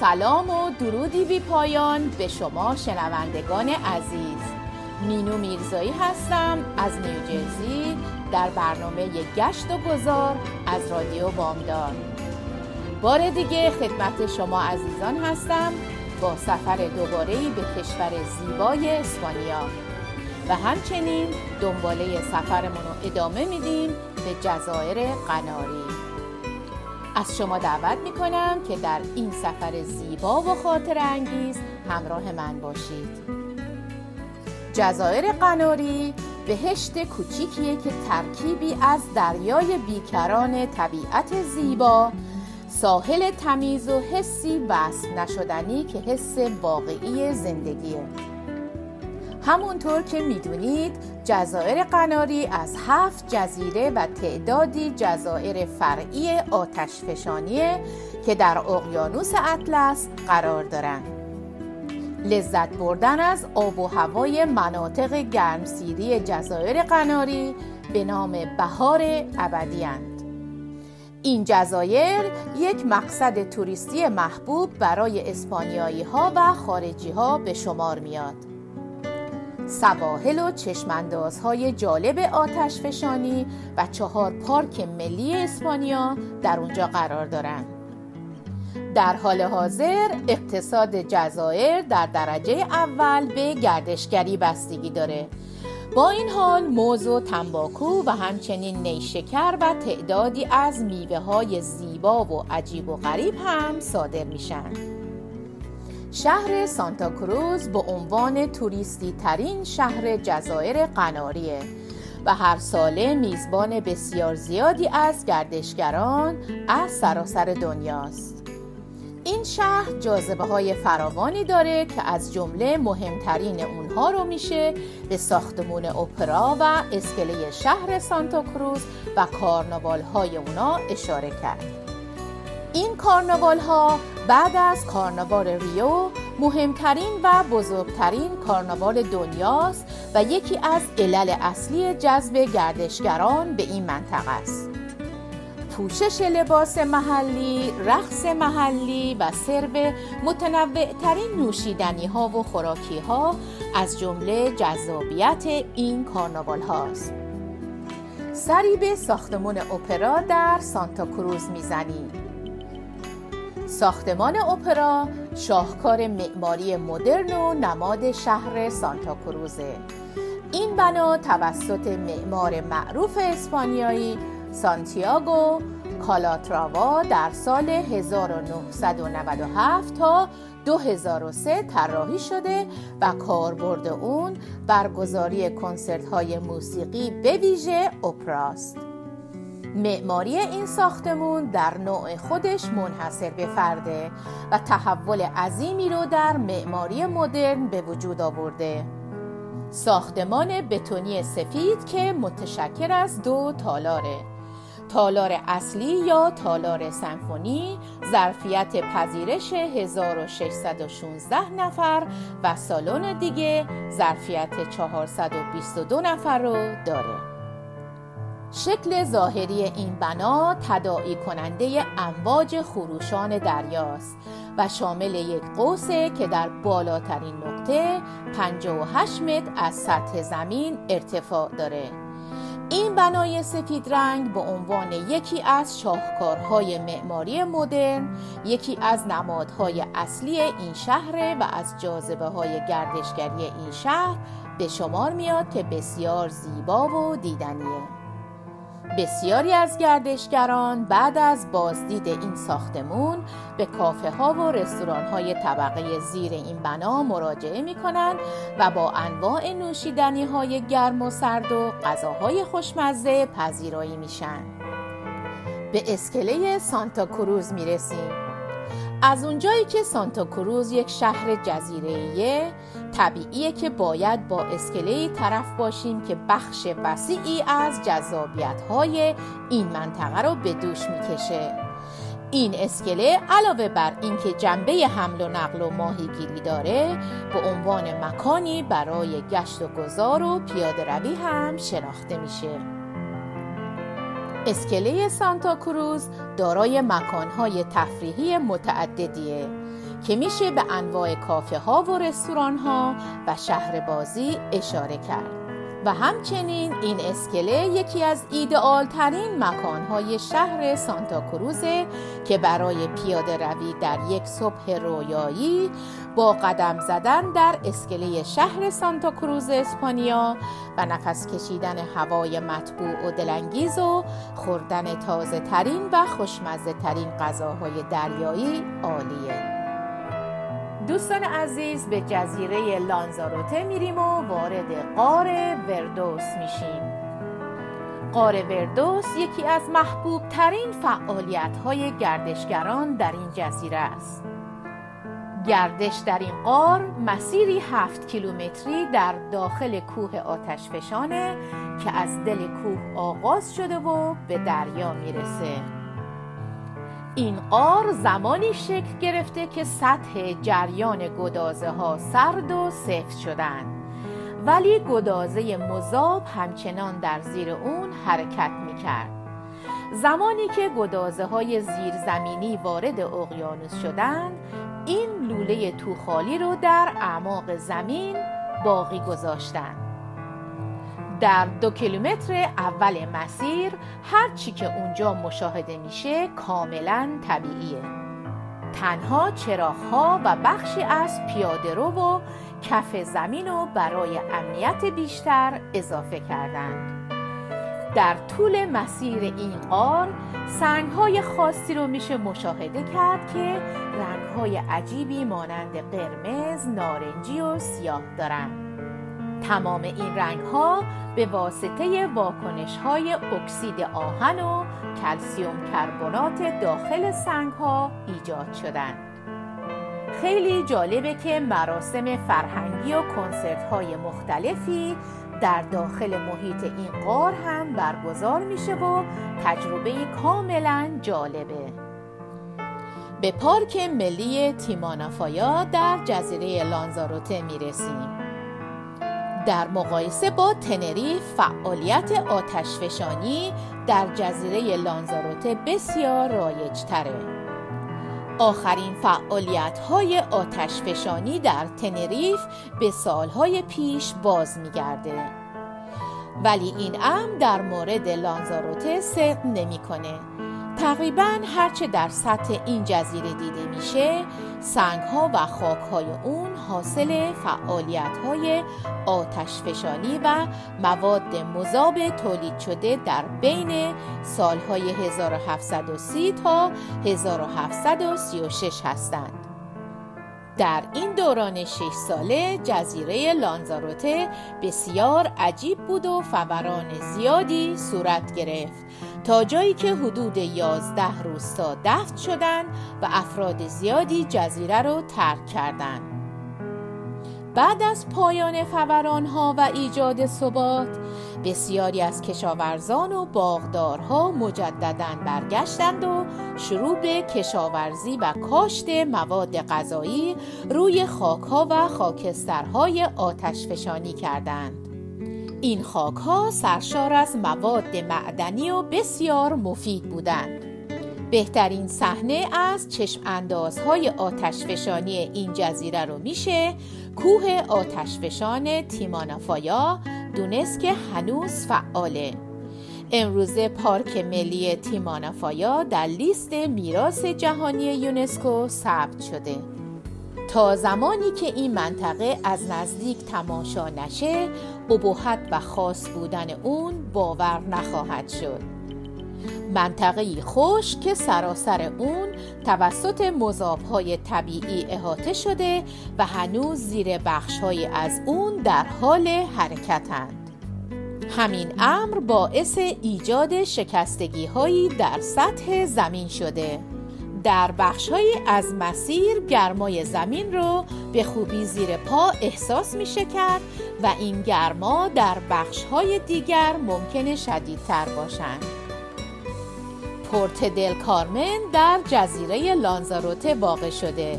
سلام و درودی بی پایان به شما شنوندگان عزیز. مینو میرزایی هستم از نیوجرسی در برنامه گشت و گذار از رادیو بامدار بار دیگه خدمت شما عزیزان هستم با سفر دوباره به کشور زیبای اسپانیا. و همچنین دنباله سفرمون رو ادامه میدیم به جزایر قناری. از شما دعوت می‌کنم که در این سفر زیبا و خاطر انگیز همراه من باشید. جزایر قناری بهشت کوچیکیه که ترکیبی از دریای بیکران طبیعت زیبا ساحل تمیز و حسی وصف نشدنی که حس واقعی زندگیه. همونطور که می‌دونید جزایر قناری از هفت جزیره و تعدادی جزایر فرعی آتشفشانیه که در اقیانوس اطلس قرار دارند. لذت بردن از آب و هوای مناطق گرمسیری جزایر قناری به نام بهار ابدی این جزایر یک مقصد توریستی محبوب برای اسپانیایی ها و خارجی ها به شمار میاد. سواحل و چشماندازهای جالب آتش فشانی و چهار پارک ملی اسپانیا در اونجا قرار دارند. در حال حاضر اقتصاد جزایر در درجه اول به گردشگری بستگی داره با این حال موز و تنباکو و همچنین نیشکر و تعدادی از میوه های زیبا و عجیب و غریب هم صادر میشن شهر سانتا کروز به عنوان توریستی ترین شهر جزایر قناریه و هر ساله میزبان بسیار زیادی از گردشگران از سراسر دنیاست. این شهر جاذبه های فراوانی داره که از جمله مهمترین اونها رو میشه به ساختمون اپرا و اسکله شهر سانتا کروز و کارناوال های اونا اشاره کرد. این کارناوال ها بعد از کارناوال ریو مهمترین و بزرگترین کارناوال دنیاست و یکی از علل اصلی جذب گردشگران به این منطقه است پوشش لباس محلی، رقص محلی و سرو متنوع نوشیدنی ها و خوراکی ها از جمله جذابیت این کارناوال هاست. سری به ساختمان اپرا در سانتا کروز می‌زنیم. ساختمان اپرا شاهکار معماری مدرن و نماد شهر سانتا کروزه. این بنا توسط معمار معروف اسپانیایی سانتیاگو کالاتراوا در سال 1997 تا 2003 طراحی شده و کاربرد اون برگزاری کنسرت های موسیقی به ویژه اپراست. معماری این ساختمون در نوع خودش منحصر به فرده و تحول عظیمی رو در معماری مدرن به وجود آورده. ساختمان بتونی سفید که متشکر از دو تالاره تالار اصلی یا تالار سمفونی ظرفیت پذیرش 1616 نفر و سالن دیگه ظرفیت 422 نفر رو داره شکل ظاهری این بنا تداعی کننده امواج خروشان دریاست و شامل یک قوسه که در بالاترین نقطه 58 متر از سطح زمین ارتفاع داره. این بنای سفید رنگ به عنوان یکی از شاهکارهای معماری مدرن یکی از نمادهای اصلی این شهر و از جاذبه های گردشگری این شهر به شمار میاد که بسیار زیبا و دیدنیه. بسیاری از گردشگران بعد از بازدید این ساختمون به کافه ها و رستوران های طبقه زیر این بنا مراجعه می کنند و با انواع نوشیدنی های گرم و سرد و غذاهای خوشمزه پذیرایی میشن. به اسکله سانتا کروز می رسیم. از اونجایی که سانتا کروز یک شهر جزیره طبیعیه که باید با اسکله طرف باشیم که بخش وسیعی از جذابیت های این منطقه رو به دوش می‌کشه. این اسکله علاوه بر اینکه جنبه حمل و نقل و ماهیگیری داره به عنوان مکانی برای گشت و گذار و پیاده روی هم شناخته میشه. اسکله سانتا کروز دارای مکانهای تفریحی متعددیه که میشه به انواع کافه ها و رستوران ها و شهر بازی اشاره کرد. و همچنین این اسکله یکی از ایدئال ترین مکان های شهر سانتا کروزه که برای پیاده روی در یک صبح رویایی با قدم زدن در اسکله شهر سانتا کروز اسپانیا و نفس کشیدن هوای مطبوع و دلانگیز و خوردن تازه ترین و خوشمزه ترین غذاهای دریایی عالیه. دوستان عزیز به جزیره لانزاروته میریم و وارد قار وردوس میشیم. قار وردوس یکی از محبوب ترین فعالیت های گردشگران در این جزیره است. گردش در این قار مسیری هفت کیلومتری در داخل کوه آتشفشانه که از دل کوه آغاز شده و به دریا می‌رسه. این قار زمانی شکل گرفته که سطح جریان گدازه ها سرد و سفت شدند ولی گدازه مذاب همچنان در زیر اون حرکت می کرد. زمانی که گدازه های زیرزمینی وارد اقیانوس شدند این لوله توخالی رو در اعماق زمین باقی گذاشتند در دو کیلومتر اول مسیر هر چی که اونجا مشاهده میشه کاملا طبیعیه. تنها چراغها و بخشی از پیاده رو و کف زمین رو برای امنیت بیشتر اضافه کردند. در طول مسیر این قار سنگ های خاصی رو میشه مشاهده کرد که رنگ های عجیبی مانند قرمز، نارنجی و سیاه دارند تمام این رنگ ها به واسطه واکنش های اکسید آهن و کلسیوم کربنات داخل سنگ ها ایجاد شدند. خیلی جالبه که مراسم فرهنگی و کنسرت های مختلفی در داخل محیط این غار هم برگزار میشه و تجربه کاملا جالبه به پارک ملی تیمانافایا در جزیره لانزاروته می‌رسیم در مقایسه با تنریف فعالیت آتشفشانی در جزیره لانزاروته بسیار رایج تره. آخرین فعالیت های آتشفشانی در تنریف به سالهای پیش باز میگرده. ولی این امر در مورد لانزاروته صدق نمی‌کنه تقریبا هرچه در سطح این جزیره دیده میشه سنگ ها و خاک های اون حاصل فعالیت های آتش فشانی و مواد مذاب تولید شده در بین سالهای 1730 تا 1736 هستند. در این دوران 6 ساله جزیره لانزاروته بسیار عجیب بود و فوران زیادی صورت گرفت تا جایی که حدود 11 روستا دفت شدند و افراد زیادی جزیره را ترک کردند. بعد از پایان فورانها و ایجاد ثبات بسیاری از کشاورزان و باغدارها مجددا برگشتند و شروع به کشاورزی و کاشت مواد غذایی روی خاکها و خاکسترهای آتش فشانی کردند. این خاک ها سرشار از مواد معدنی و بسیار مفید بودند. بهترین صحنه از چشم اندازهای آتشفشانی این جزیره رو میشه کوه آتشفشان تیمانافایا دونست که هنوز فعاله. امروزه پارک ملی تیمانافایا در لیست میراث جهانی یونسکو ثبت شده. تا زمانی که این منطقه از نزدیک تماشا نشه ابهت و خاص بودن اون باور نخواهد شد. منطقه خوش که سراسر اون توسط مذابهای طبیعی احاطه شده و هنوز زیر بخشهای از اون در حال حرکتند. همین امر باعث ایجاد شکستگی هایی در سطح زمین شده در بخشهایی از مسیر گرمای زمین رو به خوبی زیر پا احساس میشه کرد و این گرما در بخشهای دیگر ممکن شدیدتر باشند. پورت دل کارمن در جزیره لانزاروته واقع شده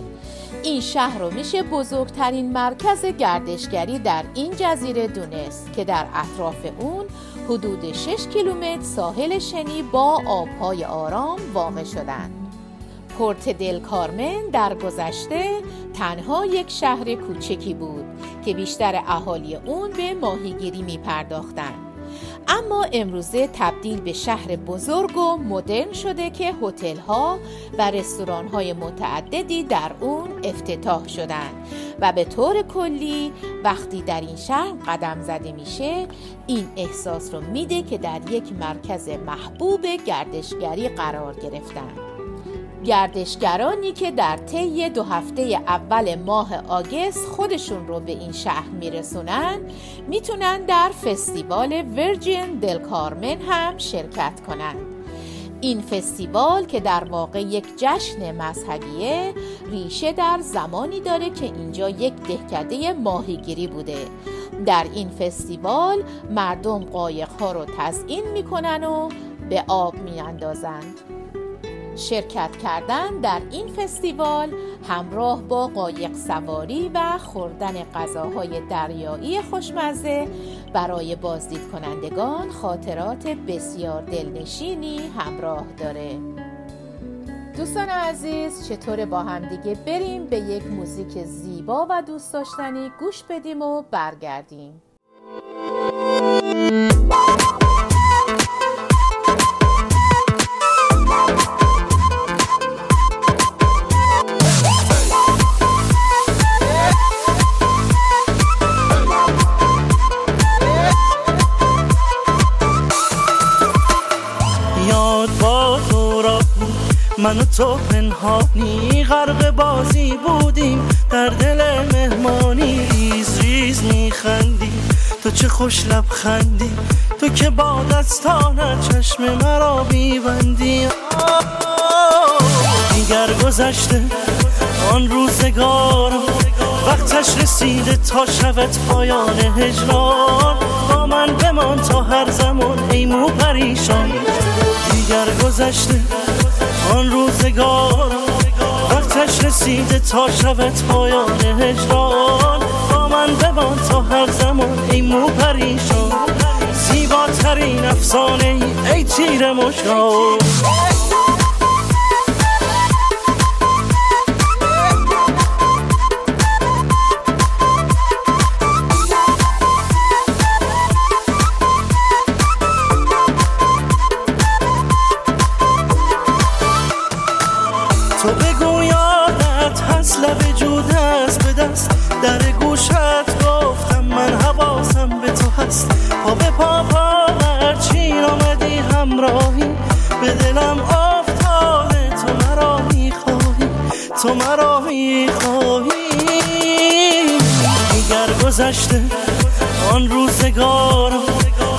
این شهر رو میشه بزرگترین مرکز گردشگری در این جزیره دونست که در اطراف اون حدود 6 کیلومتر ساحل شنی با آبهای آرام واقع شدند. پورت دل کارمن در گذشته تنها یک شهر کوچکی بود که بیشتر اهالی اون به ماهیگیری می پرداختند. اما امروزه تبدیل به شهر بزرگ و مدرن شده که هتل ها و رستوران های متعددی در اون افتتاح شدند و به طور کلی وقتی در این شهر قدم زده میشه این احساس رو میده که در یک مرکز محبوب گردشگری قرار گرفتن. گردشگرانی که در طی دو هفته اول ماه آگست خودشون رو به این شهر میرسونن می‌تونن در فستیوال ورجین دل کارمن هم شرکت کنند این فستیوال که در واقع یک جشن مذهبیه ریشه در زمانی داره که اینجا یک دهکده ماهیگیری بوده. در این فستیوال مردم قایق رو تزئین می‌کنن و به آب میاندازند شرکت کردن در این فستیوال همراه با قایق سواری و خوردن غذاهای دریایی خوشمزه برای بازدید کنندگان خاطرات بسیار دلنشینی همراه داره. دوستان عزیز چطور با هم دیگه بریم به یک موزیک زیبا و دوست داشتنی گوش بدیم و برگردیم. تو پنهانی غرق بازی بودیم در دل مهمانی ریز ریز میخندی. تو چه خوش لبخندی تو که با دستانت چشم مرا بیبندی دیگر گذشته آن روزگار وقتش رسیده تا شود پایان هجران. با من بمان تا هر زمان ای مو پریشان. دیگر گذشته آن روزگار وقتش رسیده تا شود پایان هجران. با من بمان تا هر زمان ای مو پریشان زیباترین افسانه ای, ای تیر مشکان روزگار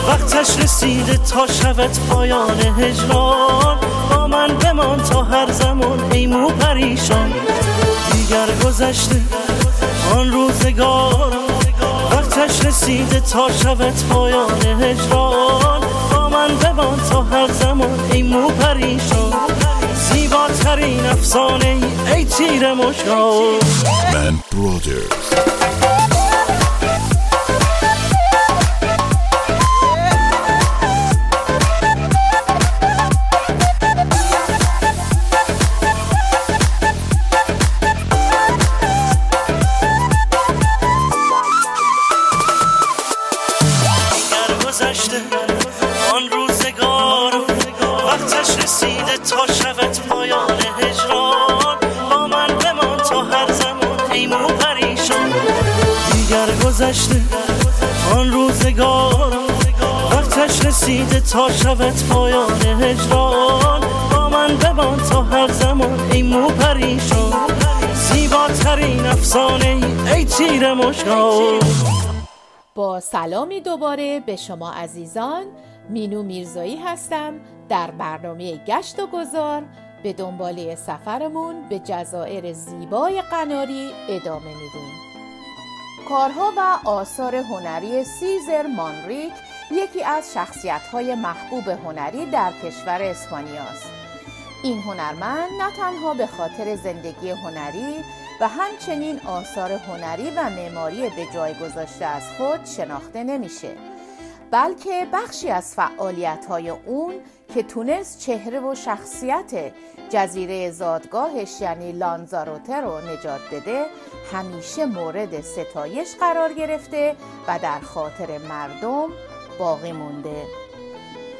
وقتش رسیده تا شود پایان هجران. با من بمان تا هر زمان ای مو پریشان دیگر گذشته آن روزگار. وقتش رسیده تا شود پایان هجران. با من بمان تا هر زمان ای مو پریشان زیباترین افسانه ای, ای تیر من وقتش رسیده تا شبت پایان هجران. با من بمان تا هر زمان ای مو پریشان زیباترین افسانه ای تیر مشکان با سلامی دوباره به شما عزیزان مینو میرزایی هستم. در برنامه گشت و گذار به دنباله سفرمون به جزایر زیبای قناری ادامه میدیم. کارها و آثار هنری سیزر مانریک یکی از شخصیت‌های محبوب هنری در کشور اسپانیاست این هنرمند نه تنها به خاطر زندگی هنری و همچنین آثار هنری و معماری به جای گذاشته از خود شناخته نمیشه بلکه بخشی از فعالیت های اون که تونست چهره و شخصیت جزیره زادگاهش یعنی لانزاروته رو نجات بده همیشه مورد ستایش قرار گرفته و در خاطر مردم باقی مونده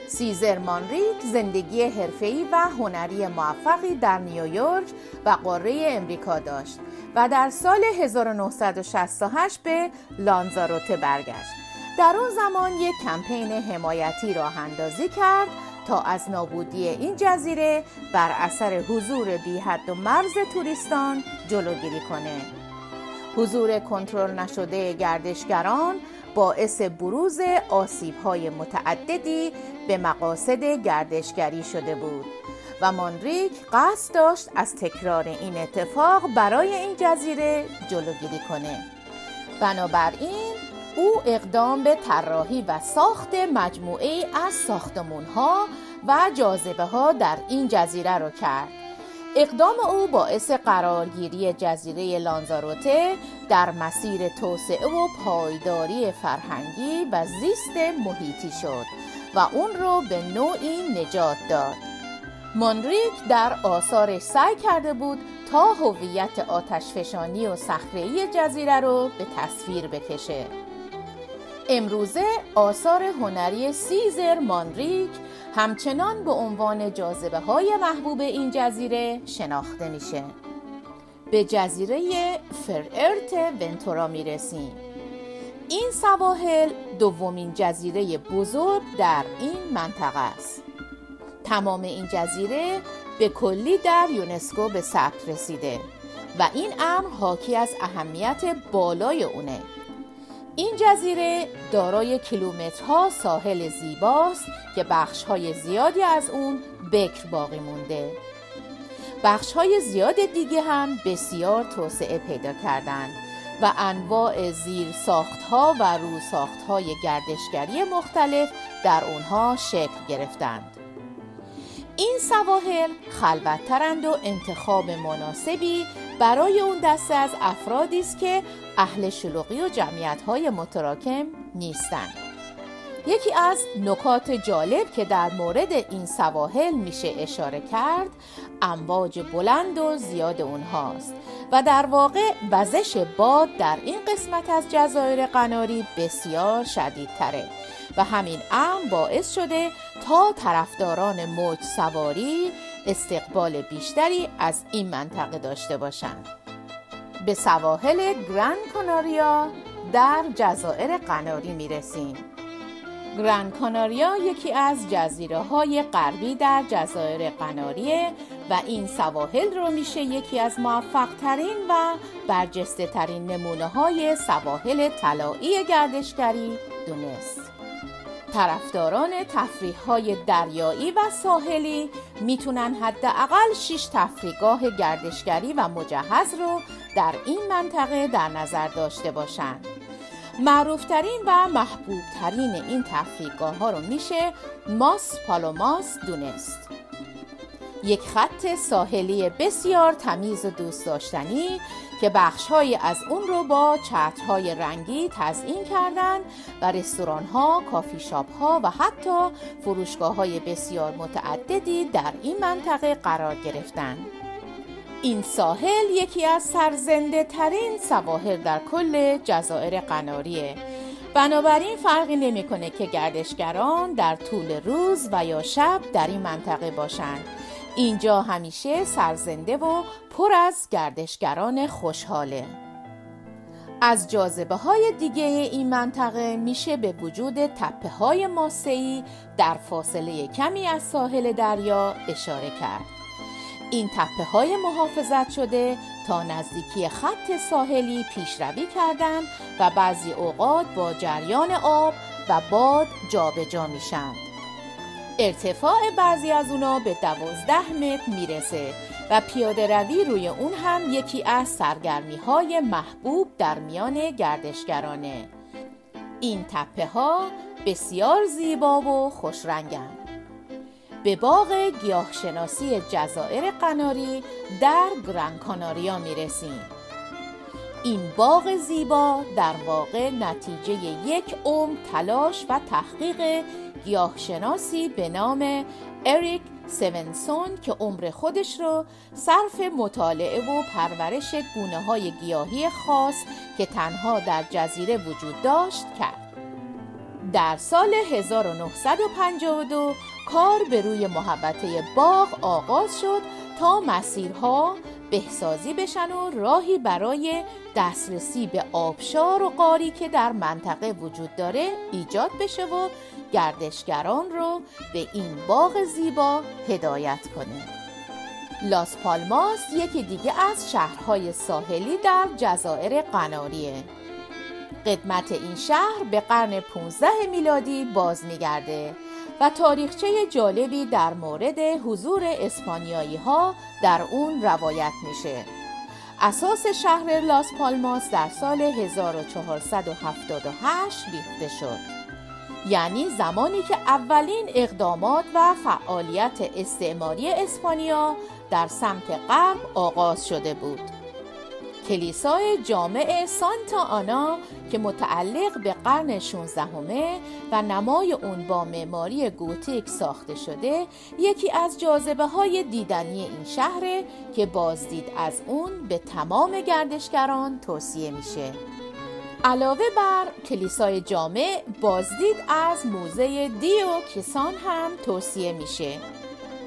سیزر مانریک زندگی حرفه‌ای و هنری موفقی در نیویورک و قاره امریکا داشت و در سال 1968 به لانزاروته برگشت. در اون زمان یک کمپین حمایتی راه اندازی کرد تا از نابودی این جزیره بر اثر حضور بی حد و مرز توریستان جلوگیری کنه. حضور کنترل نشده گردشگران باعث بروز های متعددی به مقاصد گردشگری شده بود و مانریک قصد داشت از تکرار این اتفاق برای این جزیره جلوگیری کنه. بنابراین او اقدام به طراحی و ساخت مجموعه از ساختمون ها و جاذبه ها در این جزیره را کرد. اقدام او باعث قرارگیری جزیره لانزاروته در مسیر توسعه و پایداری فرهنگی و زیست محیطی شد و اون رو به نوعی نجات داد. مونریک در آثارش سعی کرده بود تا هویت آتشفشانی و صخره‌ای جزیره رو به تصویر بکشه. امروزه آثار هنری سیزر مانریک همچنان به عنوان جاذبه های محبوب این جزیره شناخته میشه. به جزیره فرارت ونتورا می‌رسیم. این سواحل دومین جزیره بزرگ در این منطقه است. تمام این جزیره به کلی در یونسکو به ثبت رسیده و این امر حاکی از اهمیت بالای اونه. این جزیره دارای کیلومترها ساحل زیباست که بخشهای زیادی از اون بکر باقی مونده. بخشهای زیاد دیگه هم بسیار توسعه پیدا کردند و انواع زیر ساختها و رو ساختهای گردشگری مختلف در اونها شکل گرفتند. این سواحل خلوتترند و انتخاب مناسبی برای اون دسته از افرادی است که اهل شلوغی و جمعیت‌های متراکم نیستند. یکی از نکات جالب که در مورد این سواحل میشه اشاره کرد امواج بلند و زیاد اونهاست و در واقع وزش باد در این قسمت از جزایر قناری بسیار شدیدتره و همین امر باعث شده تا طرفداران موج سواری استقبال بیشتری از این منطقه داشته باشند. به سواحل گرند کاناریا در جزایر قناری می رسیم. گرند کاناریا یکی از جزیره های غربی در جزایر قناریه و این سواحل رو میشه یکی از موفق ترین و برجسته ترین نمونه های سواحل طلایی گردشگری دونست. طرفداران تفریح های دریایی و ساحلی می‌تونن حداقل 6 تفریحگاه گردشگری و مجهز رو در این منطقه در نظر داشته باشند. معروفترین و محبوبترین این تفریحگاه ها رو میشه ماس پالوماس دونست. یک خط ساحلی بسیار تمیز و دوست داشتنی که بخشهایی از اون رو با چترهای رنگی تزئین کردند و رستوران ها، کافی شاپ ها و حتی فروشگاه های بسیار متعددی در این منطقه قرار گرفتند. این ساحل یکی از سرزنده ترین سواحل در کل جزایر قناریه بنابراین فرقی نمی‌کنه که گردشگران در طول روز و یا شب در این منطقه باشند اینجا همیشه سرزنده و پر از گردشگران خوشحاله از جاذبه های دیگه این منطقه میشه به وجود تپه های ماسهی در فاصله کمی از ساحل دریا اشاره کرد. این تپه های محافظت شده تا نزدیکی خط ساحلی پیشروی کردند و بعضی اوقات با جریان آب و باد جابجا میشن. ارتفاع بعضی از اونا به دوازده متر می‌رسه و پیاده روی روی اون هم یکی از سرگرمی های محبوب در میان گردشگرانه این تپه ها بسیار زیبا و خوشرنگند به باغ گیاهشناسی جزایر قناری در گران کاناریا می رسیم. این باغ زیبا در واقع نتیجه یک عمر تلاش و تحقیق گیاهشناسی به نام اریک سونسون که عمر خودش رو صرف مطالعه و پرورش گونه های گیاهی خاص که تنها در جزیره وجود داشت کرد. در سال 1952 کار به روی محبته باغ آغاز شد تا مسیرها بهسازی بشن و راهی برای دسترسی به آبشار و قاری که در منطقه وجود داره ایجاد بشه و گردشگران رو به این باغ زیبا هدایت کنه. لاس پالماس یکی دیگه از شهرهای ساحلی در جزایر قناریه. قدمت این شهر به قرن 15 میلادی باز میگرده و تاریخچه جالبی در مورد حضور اسپانیایی ها در اون روایت میشه. اساس شهر لاس پالماس در سال 1478 ریخته شد. یعنی زمانی که اولین اقدامات و فعالیت استعماری اسپانیا در سمت غرب آغاز شده بود. کلیسای جامع سانتا آنا که متعلق به قرن 16 و نمای اون با معماری گوتیک ساخته شده یکی از جاذبه های دیدنی این شهره که بازدید از اون به تمام گردشگران توصیه میشه. علاوه بر کلیسای جامع بازدید از موزه دیو کسان هم توصیه میشه.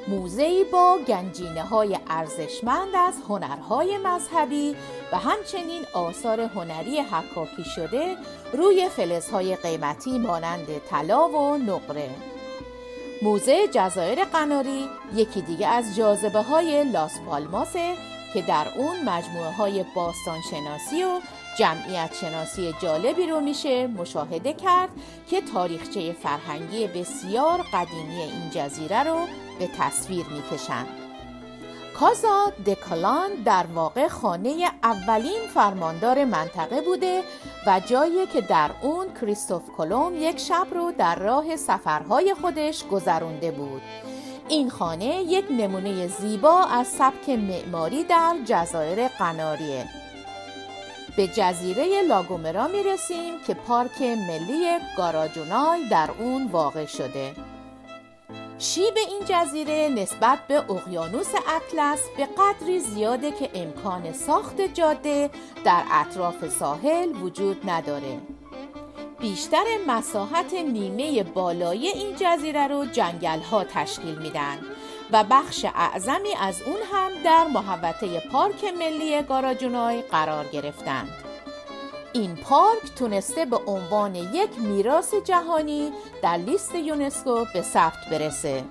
موزهی با گنجینه های ارزشمند از هنرهای مذهبی و همچنین آثار هنری حکاکی شده روی فلزهای قیمتی مانند طلا و نقره. موزه جزایر قناری یکی دیگه از جاذبه های لاس پالماسه که در اون مجموعه های باستانشناسی و جمعیت شناسی جالبی رو میشه مشاهده کرد که تاریخچه فرهنگی بسیار قدیمی این جزیره رو به تصویر می‌کشند. کازا دکالان در واقع خانه اولین فرماندار منطقه بوده و جایی که در اون کریستوف کلوم یک شب رو در راه سفرهای خودش گذرونده بود. این خانه یک نمونه زیبا از سبک معماری در جزایر قناریه. به جزیره لاگومرا می رسیم که پارک ملی گاراجونای در اون واقع شده. شیب این جزیره نسبت به اقیانوس اطلس به قدری زیاده که امکان ساخت جاده در اطراف ساحل وجود نداره بیشتر مساحت نیمه بالایی این جزیره رو جنگل ها تشکیل میدن و بخش اعظمی از اون هم در محوطه پارک ملی گاراجونای قرار گرفتند. این پارک تونسته به عنوان یک میراث جهانی در لیست یونسکو به ثبت برسه.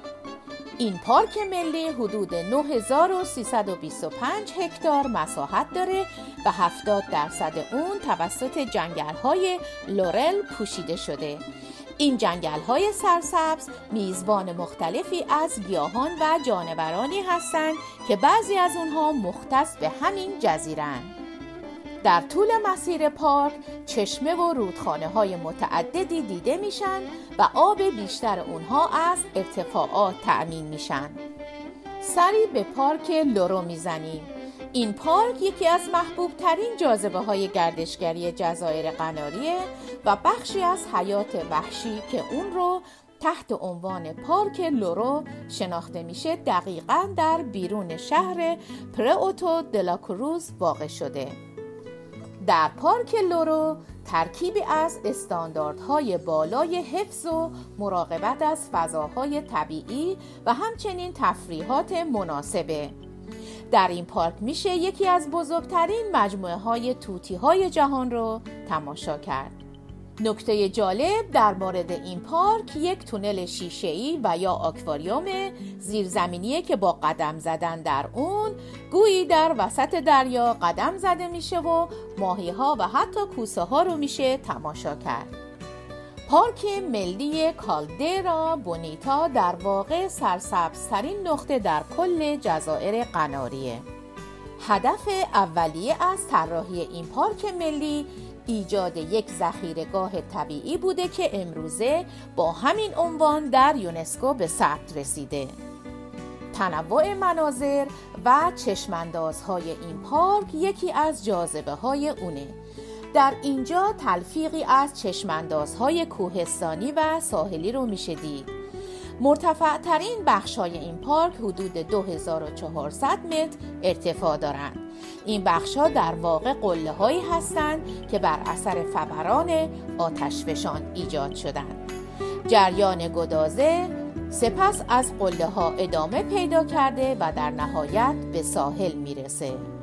این پارک ملی حدود 9325 هکتار مساحت داره و 70 درصد اون توسط جنگل های لورل پوشیده شده این جنگل های سرسبز میزبان مختلفی از گیاهان و جانورانی هستند که بعضی از اونها مختص به همین جزیرن در طول مسیر پارک چشمه و رودخانه های متعددی دیده میشن و آب بیشتر اونها از ارتفاعات تأمین میشن. سری به پارک لورو می‌زنیم. این پارک یکی از محبوب ترین جاذبه های گردشگری جزایر قناریه و بخشی از حیات وحشی که اون رو تحت عنوان پارک لورو شناخته میشه دقیقا در بیرون شهر پرئوتو دلاکروز واقع شده. در پارک لورو ترکیبی از استانداردهای بالای حفظ و مراقبت از فضاهای طبیعی و همچنین تفریحات مناسبه. در این پارک میشه یکی از بزرگترین مجموعه های توتی های جهان رو تماشا کرد. نکته جالب در مورد این پارک یک تونل شیشه‌ای و یا آکواریوم زیرزمینیه که با قدم زدن در اون گویی در وسط دریا قدم زده میشه و ماهی ها و حتی کوسه ها رو میشه تماشا کرد. پارک ملی کالدرا بونیتا در واقع سرسبزترین نقطه در کل جزایر قناریه. هدف اولیه از طراحی این پارک ملی ایجاد یک ذخیرهگاه طبیعی بوده که امروزه با همین عنوان در یونسکو به ثبت رسیده. تنوع مناظر و چشماندازهای این پارک یکی از جاذبه های اونه. در اینجا تلفیقی از چشماندازهای کوهستانی و ساحلی رو میشه دید. مرتفع ترین بخش های این پارک حدود 2400 متر ارتفاع دارند. این بخش ها در واقع قله هایی هستند که بر اثر فبران آتشفشان ایجاد شدند. جریان گدازه سپس از قله ها ادامه پیدا کرده و در نهایت به ساحل می‌رسه.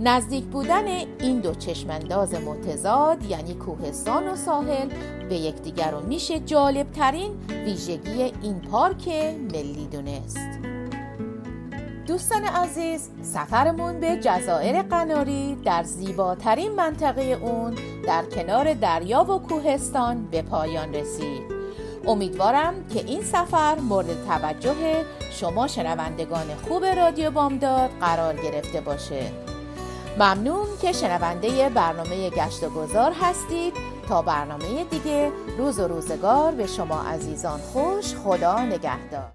نزدیک بودن این دو چشمانداز متضاد یعنی کوهستان و ساحل به یکدیگر رو میشه جالب ترین ویژگی این پارک ملی دونست. دوستان عزیز سفرمون به جزایر قناری در زیباترین منطقه اون در کنار دریا و کوهستان به پایان رسید. امیدوارم که این سفر مورد توجه شما شنوندگان خوب رادیو بامداد قرار گرفته باشه. ممنون که شنونده برنامه گشت و گذار هستید. تا برنامه دیگه روز و روزگار به شما عزیزان خوش خدا نگهدار.